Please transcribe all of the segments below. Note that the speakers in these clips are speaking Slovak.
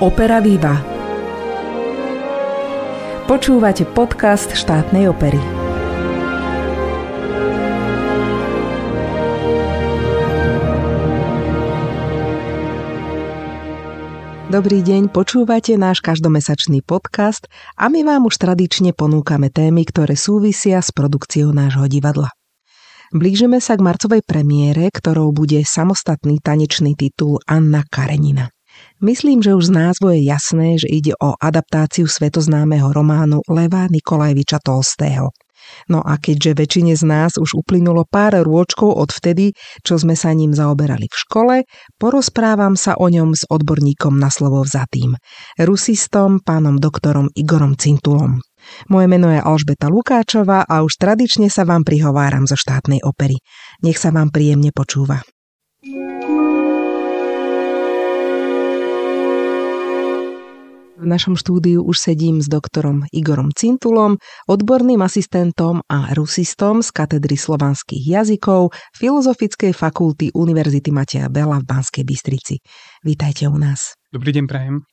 Opera Viva. Počúvate podcast štátnej opery. Dobrý deň, počúvate náš každomesačný podcast a my vám už tradične ponúkame témy, ktoré súvisia s produkciou nášho divadla. Blížime sa k marcovej premiére, ktorou bude samostatný tanečný titul Anna Karenina. Myslím, že už z názvu je jasné, že ide o adaptáciu svetoznámeho románu Leva Nikolajeviča Tolstého. No a keďže väčšine z nás už uplynulo pár rôčkov od vtedy, čo sme sa ním zaoberali v škole, porozprávam sa o ňom s odborníkom na slovo vzatým, rusistom pánom doktorom Igorom Cintulom. Moje meno je Alžbeta Lukáčová a už tradične sa vám prihováram zo štátnej opery. Nech sa vám príjemne počúva. V našom štúdiu už sedím s doktorom Igorom Cintulom, odborným asistentom a rusistom z katedry slovanských jazykov Filozofickej fakulty Univerzity Mateja Bela v Banskej Bystrici. Vítajte u nás. Dobrý deň, prajem.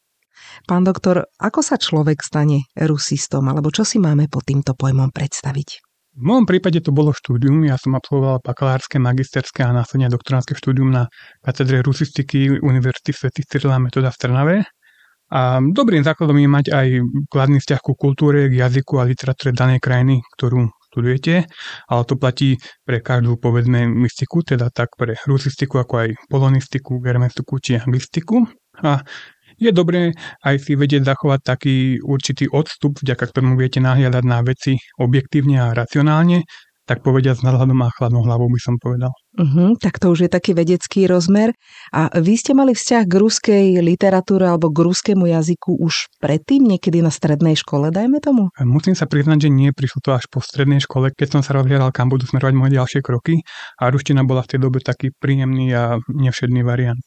Pán doktor, ako sa človek stane rusistom, alebo čo si máme pod týmto pojmom predstaviť? V môjom prípade to bolo štúdium. Ja som absolvoval bakalárske, magisterské a následne doktoránske štúdium na katedre rusistiky Univerzity Sv. Cyrila Metoda v Trnave. A dobrým základom je mať aj kladný vzťah ku kultúre, k jazyku a literatúre danej krajiny, ktorú študujete, ale to platí pre každú, povedzme, mystiku, teda tak pre rusistiku, ako aj polonistiku, germanistiku či anglistiku. A je dobré aj si vedieť zachovať taký určitý odstup, vďaka ktorému viete nahliadať na veci objektívne a racionálne, tak povediať s nadhľadom a chladnou hlavou by som povedal. Uh-huh, tak to už je taký vedecký rozmer. A vy ste mali vzťah k ruskej literatúre alebo k ruskému jazyku už predtým, niekedy na strednej škole, dajme tomu? Musím sa priznať, že nie, prišlo to až po strednej škole, keď som sa rozhľadal, kam budú smerovať moje ďalšie kroky a ruština bola v tej dobe taký príjemný a nevšedný variant.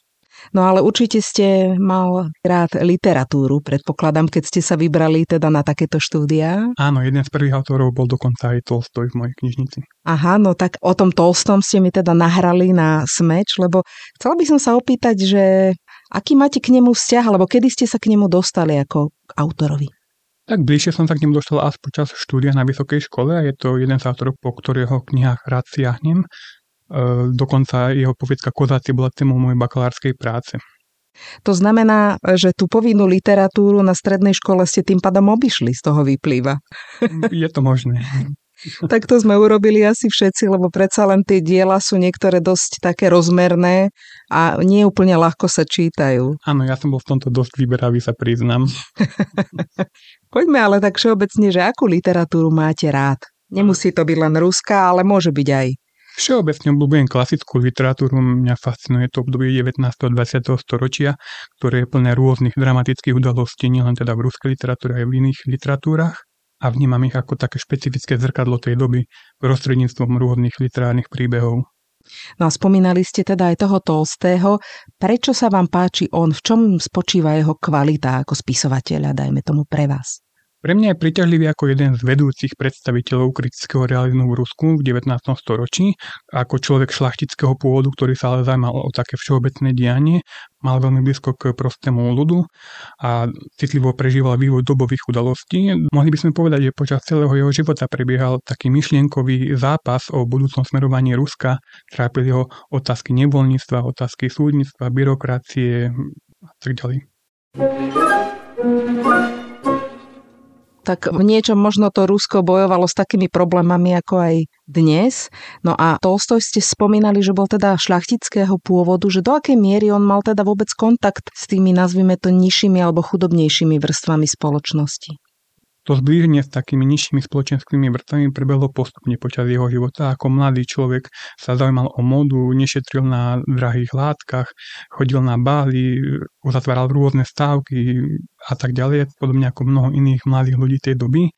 No ale určite ste mal rád literatúru, predpokladám, keď ste sa vybrali teda na takéto štúdia. Áno, jeden z prvých autorov bol dokonca aj Tolstoj v mojej knižnici. Aha, no tak o tom Tolstom ste mi teda nahrali na smeč, lebo chcela by som sa opýtať, že aký máte k nemu vzťah, alebo kedy ste sa k nemu dostali ako autorovi? Tak bližšie som sa k nemu dostal až počas štúdia na vysokej škole a je to jeden z autorov, po ktorého knihách rád siahnem. E, dokonca jeho poviedka Kozáci bola témou mojej bakalárskej práce. To znamená, že tú povinnú literatúru na strednej škole ste tým pádom obišli, z toho vyplýva. Je to možné. tak to sme urobili asi všetci, lebo predsa len tie diela sú niektoré dosť také rozmerné a nie úplne ľahko sa čítajú. Áno, ja som bol v tomto dosť vyberavý, sa priznám. Poďme ale tak všeobecne, že akú literatúru máte rád? Nemusí to byť len ruská, ale môže byť aj Všeobecne obľúbujem klasickú literatúru, mňa fascinuje to obdobie 19. a 20. storočia, ktoré je plné rôznych dramatických udalostí, nielen teda v ruskej literatúre, aj v iných literatúrach a vnímam ich ako také špecifické zrkadlo tej doby prostredníctvom rôznych literárnych príbehov. No a spomínali ste teda aj toho Tolstého. Prečo sa vám páči on? V čom spočíva jeho kvalita ako spisovateľa, dajme tomu pre vás? Pre mňa je priťažlivý ako jeden z vedúcich predstaviteľov kritického realizmu v Rusku v 19. storočí, ako človek šlachtického pôvodu, ktorý sa ale zaujímal o také všeobecné dianie, mal veľmi blízko k prostému ľudu a citlivo prežíval vývoj dobových udalostí. Mohli by sme povedať, že počas celého jeho života prebiehal taký myšlienkový zápas o budúcnom smerovaní Ruska. Trápili ho otázky nevoľníctva, otázky súdnictva, byrokracie a tak ďalej tak v niečom možno to Rusko bojovalo s takými problémami ako aj dnes. No a Tolstoj ste spomínali, že bol teda šľachtického pôvodu, že do akej miery on mal teda vôbec kontakt s tými, nazvime to, nižšími alebo chudobnejšími vrstvami spoločnosti? To zblíženie s takými nižšími spoločenskými vrstvami prebehlo postupne počas jeho života. Ako mladý človek sa zaujímal o modu, nešetril na drahých látkach, chodil na bály, uzatváral rôzne stávky a tak ďalej, podobne ako mnoho iných mladých ľudí tej doby.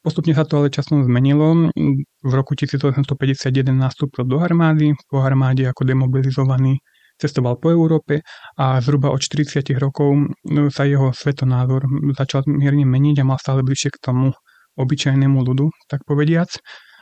Postupne sa to ale časom zmenilo. V roku 1851 nastúpil do armády, po armáde ako demobilizovaný cestoval po Európe a zhruba od 40 rokov no, sa jeho svetonázor začal mierne meniť a mal stále bližšie k tomu obyčajnému ľudu, tak povediac.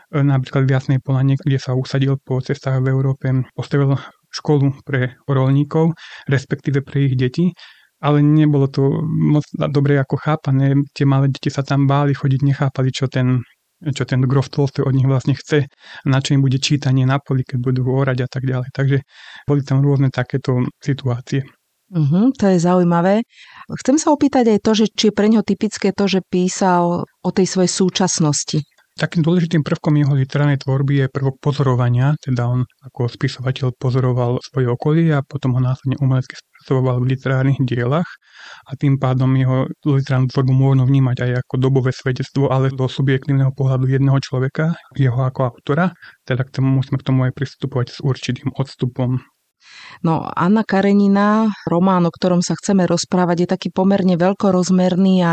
Napríklad v Jasnej Polane, kde sa usadil po cestách v Európe, postavil školu pre rolníkov, respektíve pre ich deti, ale nebolo to moc dobre ako chápané. Tie malé deti sa tam báli chodiť, nechápali, čo ten čo ten grof Tolstoj od nich vlastne chce, na čo im bude čítanie na poli, keď budú orať a tak ďalej. Takže boli tam rôzne takéto situácie. Uh-huh, to je zaujímavé. Chcem sa opýtať aj to, že či je pre neho typické to, že písal o tej svojej súčasnosti. Takým dôležitým prvkom jeho literárnej tvorby je prvok pozorovania, teda on ako spisovateľ pozoroval svoje okolie a potom ho následne umelecky spracoval v literárnych dielach a tým pádom jeho literárnu tvorbu možno vnímať aj ako dobové svedectvo, ale do subjektívneho pohľadu jedného človeka, jeho ako autora, teda k tomu musíme k tomu aj pristupovať s určitým odstupom. No Anna Karenina, román, o ktorom sa chceme rozprávať, je taký pomerne veľkorozmerný a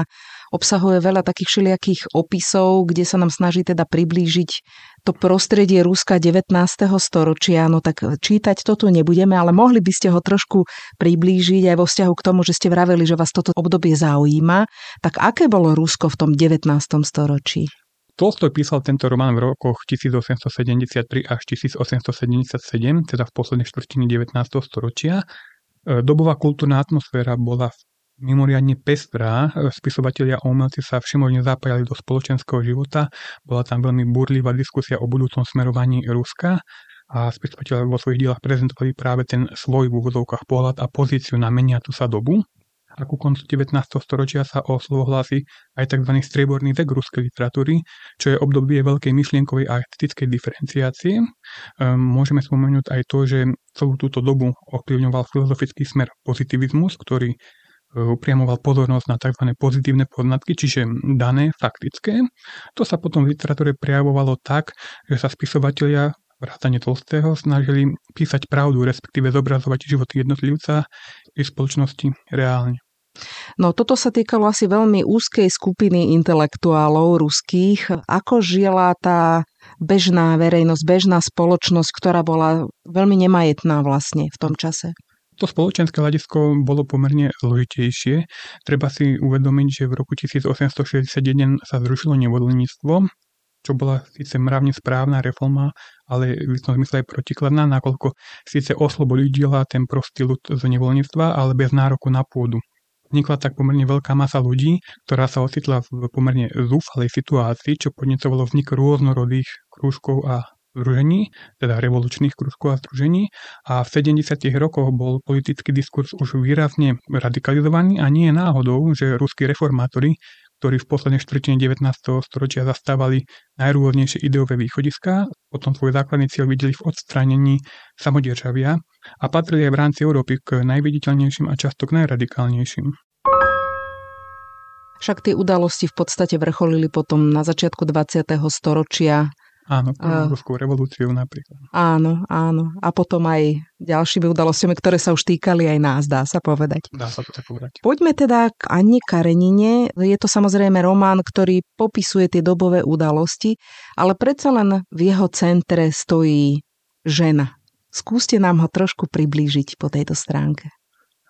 obsahuje veľa takých všelijakých opisov, kde sa nám snaží teda priblížiť to prostredie Ruska 19. storočia. No tak čítať to tu nebudeme, ale mohli by ste ho trošku priblížiť aj vo vzťahu k tomu, že ste vraveli, že vás toto obdobie zaujíma. Tak aké bolo Rusko v tom 19. storočí? Tolstoj písal tento román v rokoch 1873 až 1877, teda v poslednej štvrtine 19. storočia. E, dobová kultúrna atmosféra bola mimoriadne pestrá. Spisovatelia a umelci sa všemožne zapájali do spoločenského života. Bola tam veľmi burlivá diskusia o budúcom smerovaní Ruska a spisovatelia vo svojich dielach prezentovali práve ten svoj v úvodzovkách pohľad a pozíciu na meniatu sa dobu a ku koncu 19. storočia sa o slovo hlási aj tzv. strieborný vek ruskej literatúry, čo je obdobie veľkej myšlienkovej a estetickej diferenciácie. Ehm, môžeme spomenúť aj to, že celú túto dobu ovplyvňoval filozofický smer pozitivizmus, ktorý upriamoval pozornosť na tzv. pozitívne poznatky, čiže dané, faktické. To sa potom v literatúre prejavovalo tak, že sa spisovatelia vrátane Tolstého snažili písať pravdu, respektíve zobrazovať životy jednotlivca i spoločnosti reálne. No toto sa týkalo asi veľmi úzkej skupiny intelektuálov ruských. Ako žila tá bežná verejnosť, bežná spoločnosť, ktorá bola veľmi nemajetná vlastne v tom čase? To spoločenské hľadisko bolo pomerne zložitejšie. Treba si uvedomiť, že v roku 1861 sa zrušilo nevoľníctvo, čo bola síce mravne správna reforma, ale v istom zmysle aj protikladná, nakoľko síce oslobodila ten prostý ľud z nevoľníctva, ale bez nároku na pôdu. Vznikla tak pomerne veľká masa ľudí, ktorá sa ocitla v pomerne zúfalej situácii, čo podnecovalo vznik rôznorodých krúžkov a združení, teda revolučných krúžkov a združení. A v 70. rokoch bol politický diskurs už výrazne radikalizovaný a nie je náhodou, že ruskí reformátori ktorí v poslednej štvrtine 19. storočia zastávali najrôznejšie ideové východiská, potom svoj základný cieľ videli v odstránení samodержavia a patrili aj v rámci Európy k najviditeľnejším a často k najradikálnejším. Však tie udalosti v podstate vrcholili potom na začiatku 20. storočia Áno, ruskú revolúciu napríklad. Áno, áno. A potom aj ďalšími udalostiami, ktoré sa už týkali aj nás, dá sa povedať. Dá sa to tak povedať. Poďme teda k Anne Karenine. Je to samozrejme román, ktorý popisuje tie dobové udalosti, ale predsa len v jeho centre stojí žena. Skúste nám ho trošku priblížiť po tejto stránke.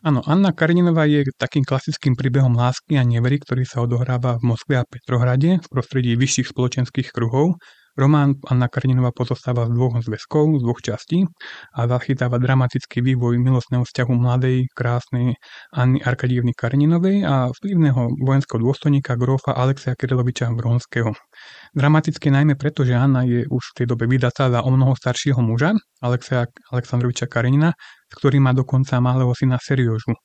Áno, Anna Kareninová je takým klasickým príbehom lásky a nevery, ktorý sa odohráva v Moskve a Petrohrade v prostredí vyšších spoločenských kruhov Román Anna Karninová pozostáva z dvoch zväzkov, z dvoch častí a zachytáva dramatický vývoj milostného vzťahu mladej, krásnej Anny Arkadievny Karninovej a vplyvného vojenského dôstojníka grofa Alexeja Kiriloviča Bronského. Dramatické najmä preto, že Anna je už v tej dobe vydatá za o mnoho staršieho muža, Alexeja Aleksandroviča Karenina, s ktorým má dokonca malého syna Seriožu.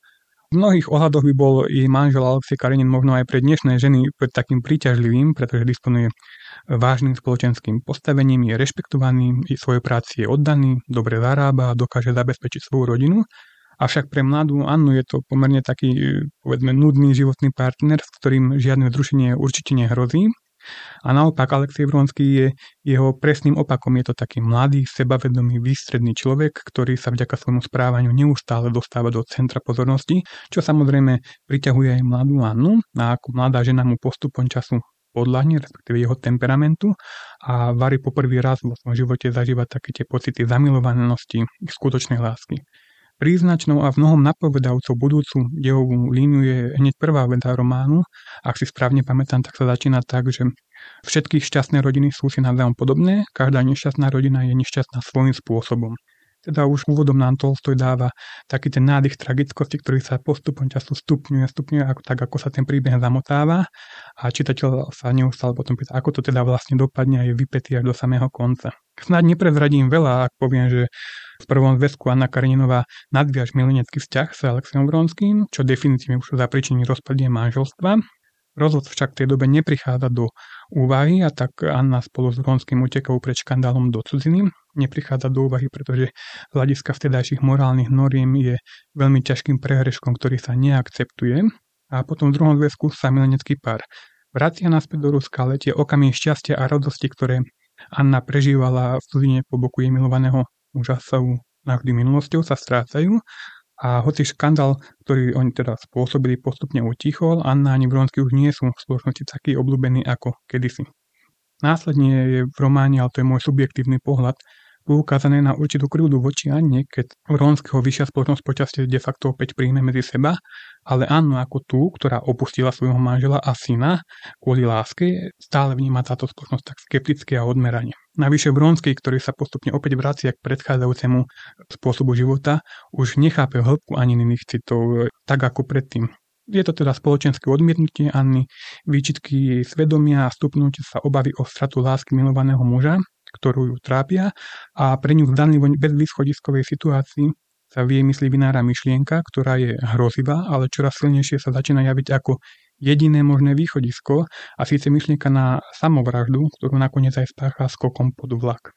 V mnohých ohľadoch by bol jej manžel Alexej Karenin možno aj pre dnešné ženy takým príťažlivým, pretože disponuje vážnym spoločenským postavením, je rešpektovaný, svojej práci je oddaný, dobre zarába dokáže zabezpečiť svoju rodinu. Avšak pre mladú Annu je to pomerne taký, povedzme, nudný životný partner, s ktorým žiadne zrušenie určite nehrozí. A naopak Alexej Vronský je jeho presným opakom. Je to taký mladý, sebavedomý, výstredný človek, ktorý sa vďaka svojmu správaniu neustále dostáva do centra pozornosti, čo samozrejme priťahuje aj mladú Annu a ako mladá žena mu postupom času podľahne, respektíve jeho temperamentu a Vary poprvý raz vo svojom živote zažíva také tie pocity zamilovanosti, skutočnej lásky. Príznačnou a v mnohom napovedajúcou budúcu dejovú líniu je hneď prvá veda románu. Ak si správne pamätám, tak sa začína tak, že všetky šťastné rodiny sú si navzájom podobné, každá nešťastná rodina je nešťastná svojím spôsobom. Teda už úvodom nám Tolstoj dáva taký ten nádych tragickosti, ktorý sa postupom času stupňuje, stupňuje, ako, tak ako sa ten príbeh zamotáva a čitateľ sa neustále potom pýta, ako to teda vlastne dopadne a je vypetý až do samého konca. Snáď neprezradím veľa, ak poviem, že v prvom zväzku Anna Kareninová nadviaž milenecký vzťah s Alexejom Vronským, čo definitívne už zapričiní rozpadie manželstva. Rozvod však v tej dobe neprichádza do úvahy a tak Anna spolu s Vronským utekajú pred škandálom do cudziny. Neprichádza do úvahy, pretože z hľadiska vtedajších morálnych noriem je veľmi ťažkým prehreškom, ktorý sa neakceptuje. A potom v druhom zväzku sa milenecký pár vracia naspäť do Ruska, letie okamih šťastia a radosti, ktoré Anna prežívala v cudzine po boku jej milovaného muža sa navždy minulosťou sa strácajú a hoci škandál, ktorý oni teda spôsobili, postupne utichol, Anna ani Vronsky už nie sú v spoločnosti taký obľúbení ako kedysi. Následne je v románe, ale to je môj subjektívny pohľad, poukázané na určitú krivdu voči Anne, keď Vronského vyššia spoločnosť počasie de facto opäť príjme medzi seba, ale Annu ako tú, ktorá opustila svojho manžela a syna kvôli láske, stále vníma táto spoločnosť tak skepticky a odmerane. Navyše Vronský, ktorý sa postupne opäť vracia k predchádzajúcemu spôsobu života, už nechápe hĺbku Aniných citov tak ako predtým. Je to teda spoločenské odmietnutie Anny, výčitky svedomia a stupnúť sa obavy o stratu lásky milovaného muža, ktorú ju trápia a pre ňu v danlivo bezvýschodiskovej situácii sa v jej mysli vynára myšlienka, ktorá je hrozivá, ale čoraz silnejšie sa začína javiť ako jediné možné východisko a síce myšlienka na samovraždu, ktorú nakoniec aj spácha skokom pod vlak.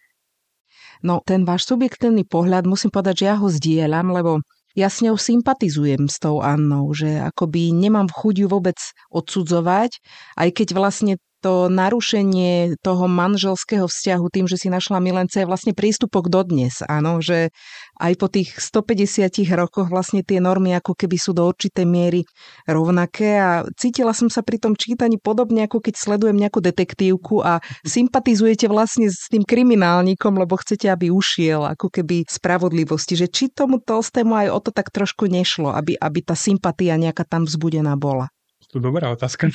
No ten váš subjektívny pohľad, musím povedať, že ja ho zdieľam, lebo ja s ňou sympatizujem s tou Annou, že akoby nemám chuť ju vôbec odsudzovať, aj keď vlastne to narušenie toho manželského vzťahu tým, že si našla milence je vlastne prístupok dodnes, áno, že aj po tých 150 rokoch vlastne tie normy ako keby sú do určitej miery rovnaké a cítila som sa pri tom čítaní podobne ako keď sledujem nejakú detektívku a sympatizujete vlastne s tým kriminálnikom, lebo chcete, aby ušiel ako keby spravodlivosti, že či tomu Tolstému aj o to tak trošku nešlo, aby, aby tá sympatia nejaká tam vzbudená bola to dobrá otázka.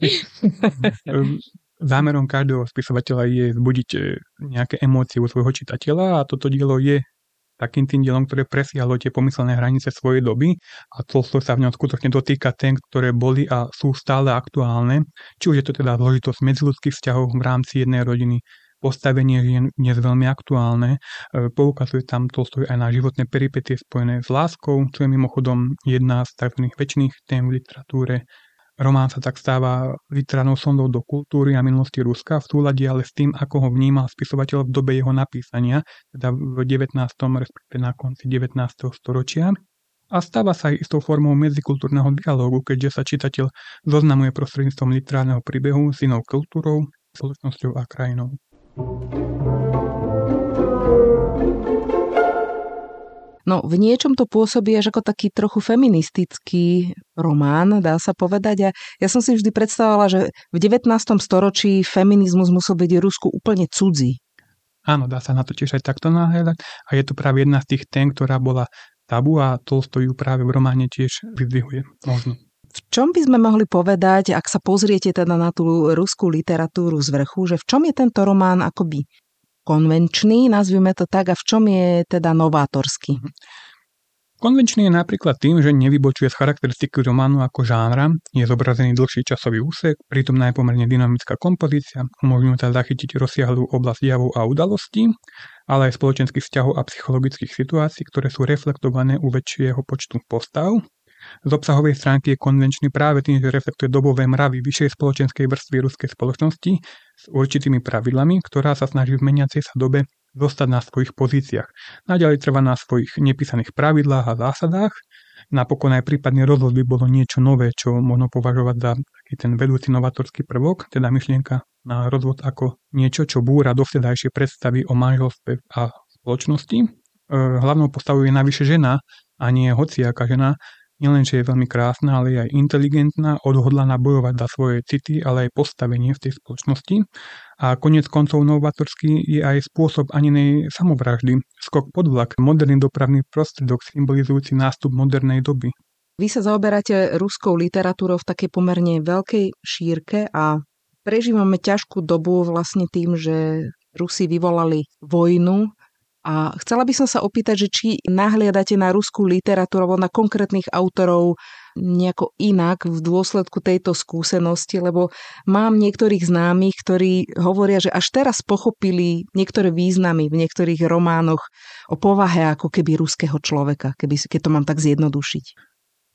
Zámerom každého spisovateľa je zbudiť e, nejaké emócie u svojho čitateľa a toto dielo je takým tým dielom, ktoré presiahlo tie pomyselné hranice svojej doby a to sa v ňom skutočne dotýka tém, ktoré boli a sú stále aktuálne, či už je to teda zložitosť medziludských vzťahov v rámci jednej rodiny, postavenie žien dnes veľmi aktuálne. E, poukazuje tam Tolstoj aj na životné peripetie spojené s láskou, čo je mimochodom jedna z tzv. väčšných tém v literatúre. Román sa tak stáva literárnou sondou do kultúry a minulosti Ruska v súlade ale s tým, ako ho vnímal spisovateľ v dobe jeho napísania, teda v 19. respektíve na konci 19. storočia. A stáva sa aj istou formou medzikultúrneho dialógu, keďže sa čitateľ zoznamuje prostredníctvom literárneho príbehu s inou kultúrou, spoločnosťou a krajinou. No, v niečom to pôsobí až ako taký trochu feministický román, dá sa povedať. A ja som si vždy predstavovala, že v 19. storočí feminizmus musel byť Rusku úplne cudzí. Áno, dá sa na to tiež aj takto nahľadať. A je to práve jedna z tých tém, ktorá bola tabu a Tolstoj ju práve v románe tiež vyzdvihuje. Možno. V čom by sme mohli povedať, ak sa pozriete teda na tú ruskú literatúru z vrchu, že v čom je tento román akoby konvenčný, nazvime to tak, a v čom je teda novátorský? Konvenčný je napríklad tým, že nevybočuje z charakteristiky románu ako žánra, je zobrazený dlhší časový úsek, pritom najpomerne dynamická kompozícia, umožňuje sa zachytiť rozsiahlú oblasť javov a udalostí, ale aj spoločenských vzťahov a psychologických situácií, ktoré sú reflektované u väčšieho počtu postav. Z obsahovej stránky je konvenčný práve tým, že reflektuje dobové mravy vyššej spoločenskej vrstvy ruskej spoločnosti s určitými pravidlami, ktorá sa snaží v meniacej sa dobe zostať na svojich pozíciách. Naďalej trvá na svojich nepísaných pravidlách a zásadách. Napokon aj prípadný rozhod by bolo niečo nové, čo možno považovať za taký ten vedúci novatorský prvok, teda myšlienka na rozvod ako niečo, čo búra dovtedajšie predstavy o manželstve a spoločnosti. E, hlavnou postavou je navyše žena a nie hociaká žena, Nielen, že je veľmi krásna, ale je aj inteligentná, odhodlaná bojovať za svoje city, ale aj postavenie v tej spoločnosti. A konec koncov novatorský je aj spôsob aninej samovraždy. Skok pod vlak, moderný dopravný prostredok symbolizujúci nástup modernej doby. Vy sa zaoberáte ruskou literatúrou v takej pomerne veľkej šírke a prežívame ťažkú dobu vlastne tým, že Rusi vyvolali vojnu a chcela by som sa opýtať, že či nahliadate na ruskú literatúru alebo na konkrétnych autorov nejako inak v dôsledku tejto skúsenosti, lebo mám niektorých známych, ktorí hovoria, že až teraz pochopili niektoré významy v niektorých románoch o povahe ako keby ruského človeka, keby, keď to mám tak zjednodušiť.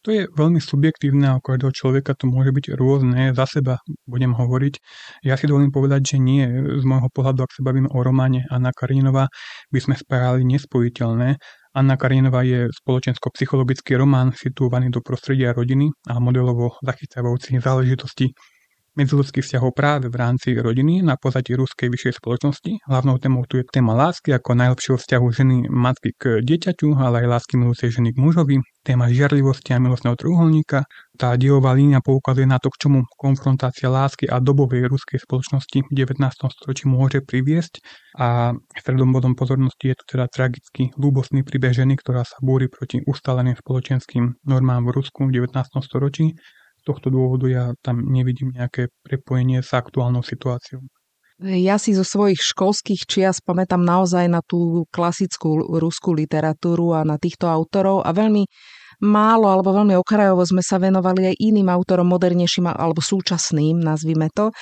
To je veľmi subjektívne a každého človeka to môže byť rôzne. Za seba budem hovoriť. Ja si dovolím povedať, že nie. Z môjho pohľadu, ak sa bavíme o románe Anna Karinová, by sme spájali nespojiteľné. Anna Karinová je spoločensko-psychologický román situovaný do prostredia rodiny a modelovo zachytávajúci záležitosti medziludských vzťahov práve v rámci rodiny na pozadí ruskej vyššej spoločnosti. Hlavnou témou tu je téma lásky ako najlepšieho vzťahu ženy matky k dieťaťu, ale aj lásky milujúcej ženy k mužovi, téma žiarlivosti a milostného trúholníka. Tá diová línia poukazuje na to, k čomu konfrontácia lásky a dobovej ruskej spoločnosti v 19. storočí môže priviesť a stredom bodom pozornosti je tu teda tragický ľúbostný príbeh ženy, ktorá sa búri proti ustaleným spoločenským normám v Rusku v 19. storočí tohto dôvodu ja tam nevidím nejaké prepojenie s aktuálnou situáciou. Ja si zo svojich školských čias pamätám naozaj na tú klasickú ruskú literatúru a na týchto autorov a veľmi málo alebo veľmi okrajovo sme sa venovali aj iným autorom, modernejším alebo súčasným, nazvime to.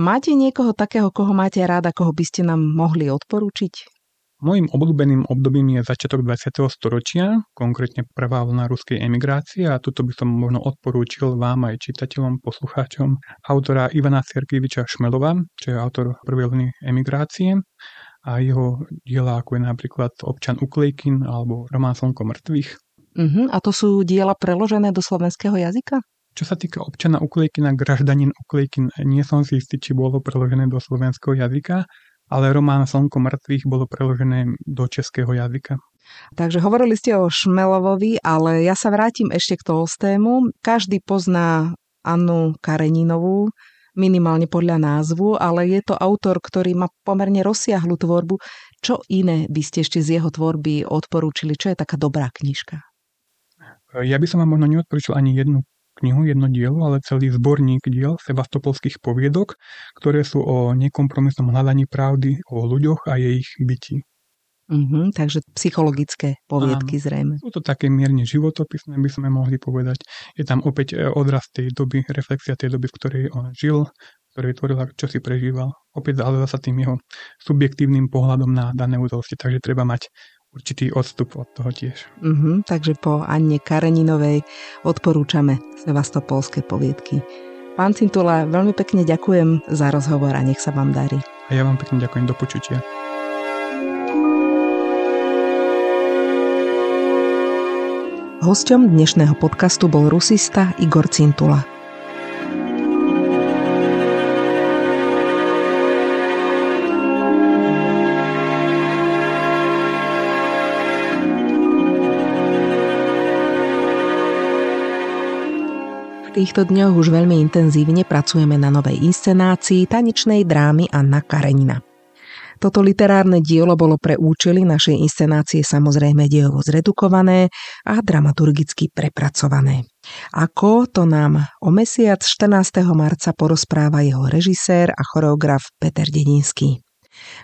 Máte niekoho takého, koho máte ráda, koho by ste nám mohli odporúčiť? Mojím obľúbeným obdobím je začiatok 20. storočia, konkrétne prvá vlna ruskej emigrácie a tuto by som možno odporúčil vám aj čitateľom, poslucháčom autora Ivana Sergeviča Šmelova, čo je autor prvej vlny emigrácie a jeho diela ako je napríklad Občan Uklejkin alebo Román Slnko mŕtvych. Uh-huh. A to sú diela preložené do slovenského jazyka? Čo sa týka občana Uklejkina, graždanin Uklejkin, nie som si istý, či bolo preložené do slovenského jazyka, ale román Slnko mŕtvych bolo preložené do českého jazyka. Takže hovorili ste o Šmelovovi, ale ja sa vrátim ešte k Tolstému. Každý pozná Annu Kareninovú, minimálne podľa názvu, ale je to autor, ktorý má pomerne rozsiahlu tvorbu. Čo iné by ste ešte z jeho tvorby odporúčili? Čo je taká dobrá knižka? Ja by som vám možno neodporúčil ani jednu knihu, jedno dielo, ale celý zborník diel sevastopolských poviedok, ktoré sú o nekompromisnom hľadaní pravdy, o ľuďoch a jej byti. Mm-hmm, takže psychologické poviedky Áno. zrejme. Sú to také mierne životopisné, by sme mohli povedať. Je tam opäť e, odraz tej doby, reflexia tej doby, v ktorej on žil, ktorej tvoril a čo si prežíval. Opäť ale sa tým jeho subjektívnym pohľadom na dané udalosti, takže treba mať určitý odstup od toho tiež. Uh-huh, takže po Anne Kareninovej odporúčame sevastopolské poviedky. Pán Cintula, veľmi pekne ďakujem za rozhovor a nech sa vám darí. A ja vám pekne ďakujem, do počutia. Hosťom dnešného podcastu bol rusista Igor Cintula. Týchto dňoch už veľmi intenzívne pracujeme na novej inscenácii tanečnej drámy Anna Karenina. Toto literárne dielo bolo pre účely našej inscenácie samozrejme dielovo zredukované a dramaturgicky prepracované. Ako to nám o mesiac 14. marca porozpráva jeho režisér a choreograf Peter Dedinský.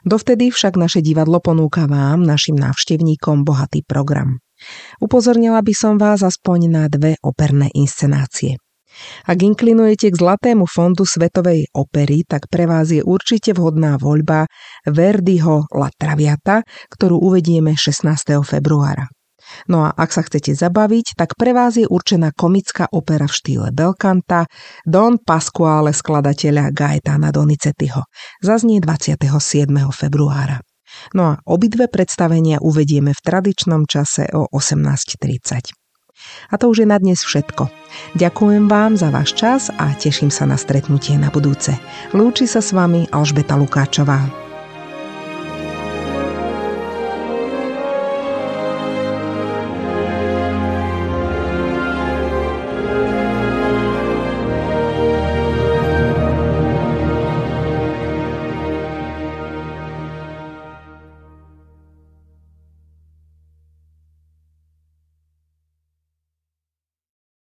Dovtedy však naše divadlo ponúka vám, našim návštevníkom, bohatý program. Upozornila by som vás aspoň na dve operné inscenácie. Ak inklinujete k Zlatému fondu Svetovej opery, tak pre vás je určite vhodná voľba Verdiho La Traviata, ktorú uvedieme 16. februára. No a ak sa chcete zabaviť, tak pre vás je určená komická opera v štýle Belkanta Don Pasquale skladateľa Gaetana Donizettiho. Zaznie 27. februára. No a obidve predstavenia uvedieme v tradičnom čase o 18.30. A to už je na dnes všetko. Ďakujem vám za váš čas a teším sa na stretnutie na budúce. Lúči sa s vami Alžbeta Lukáčová.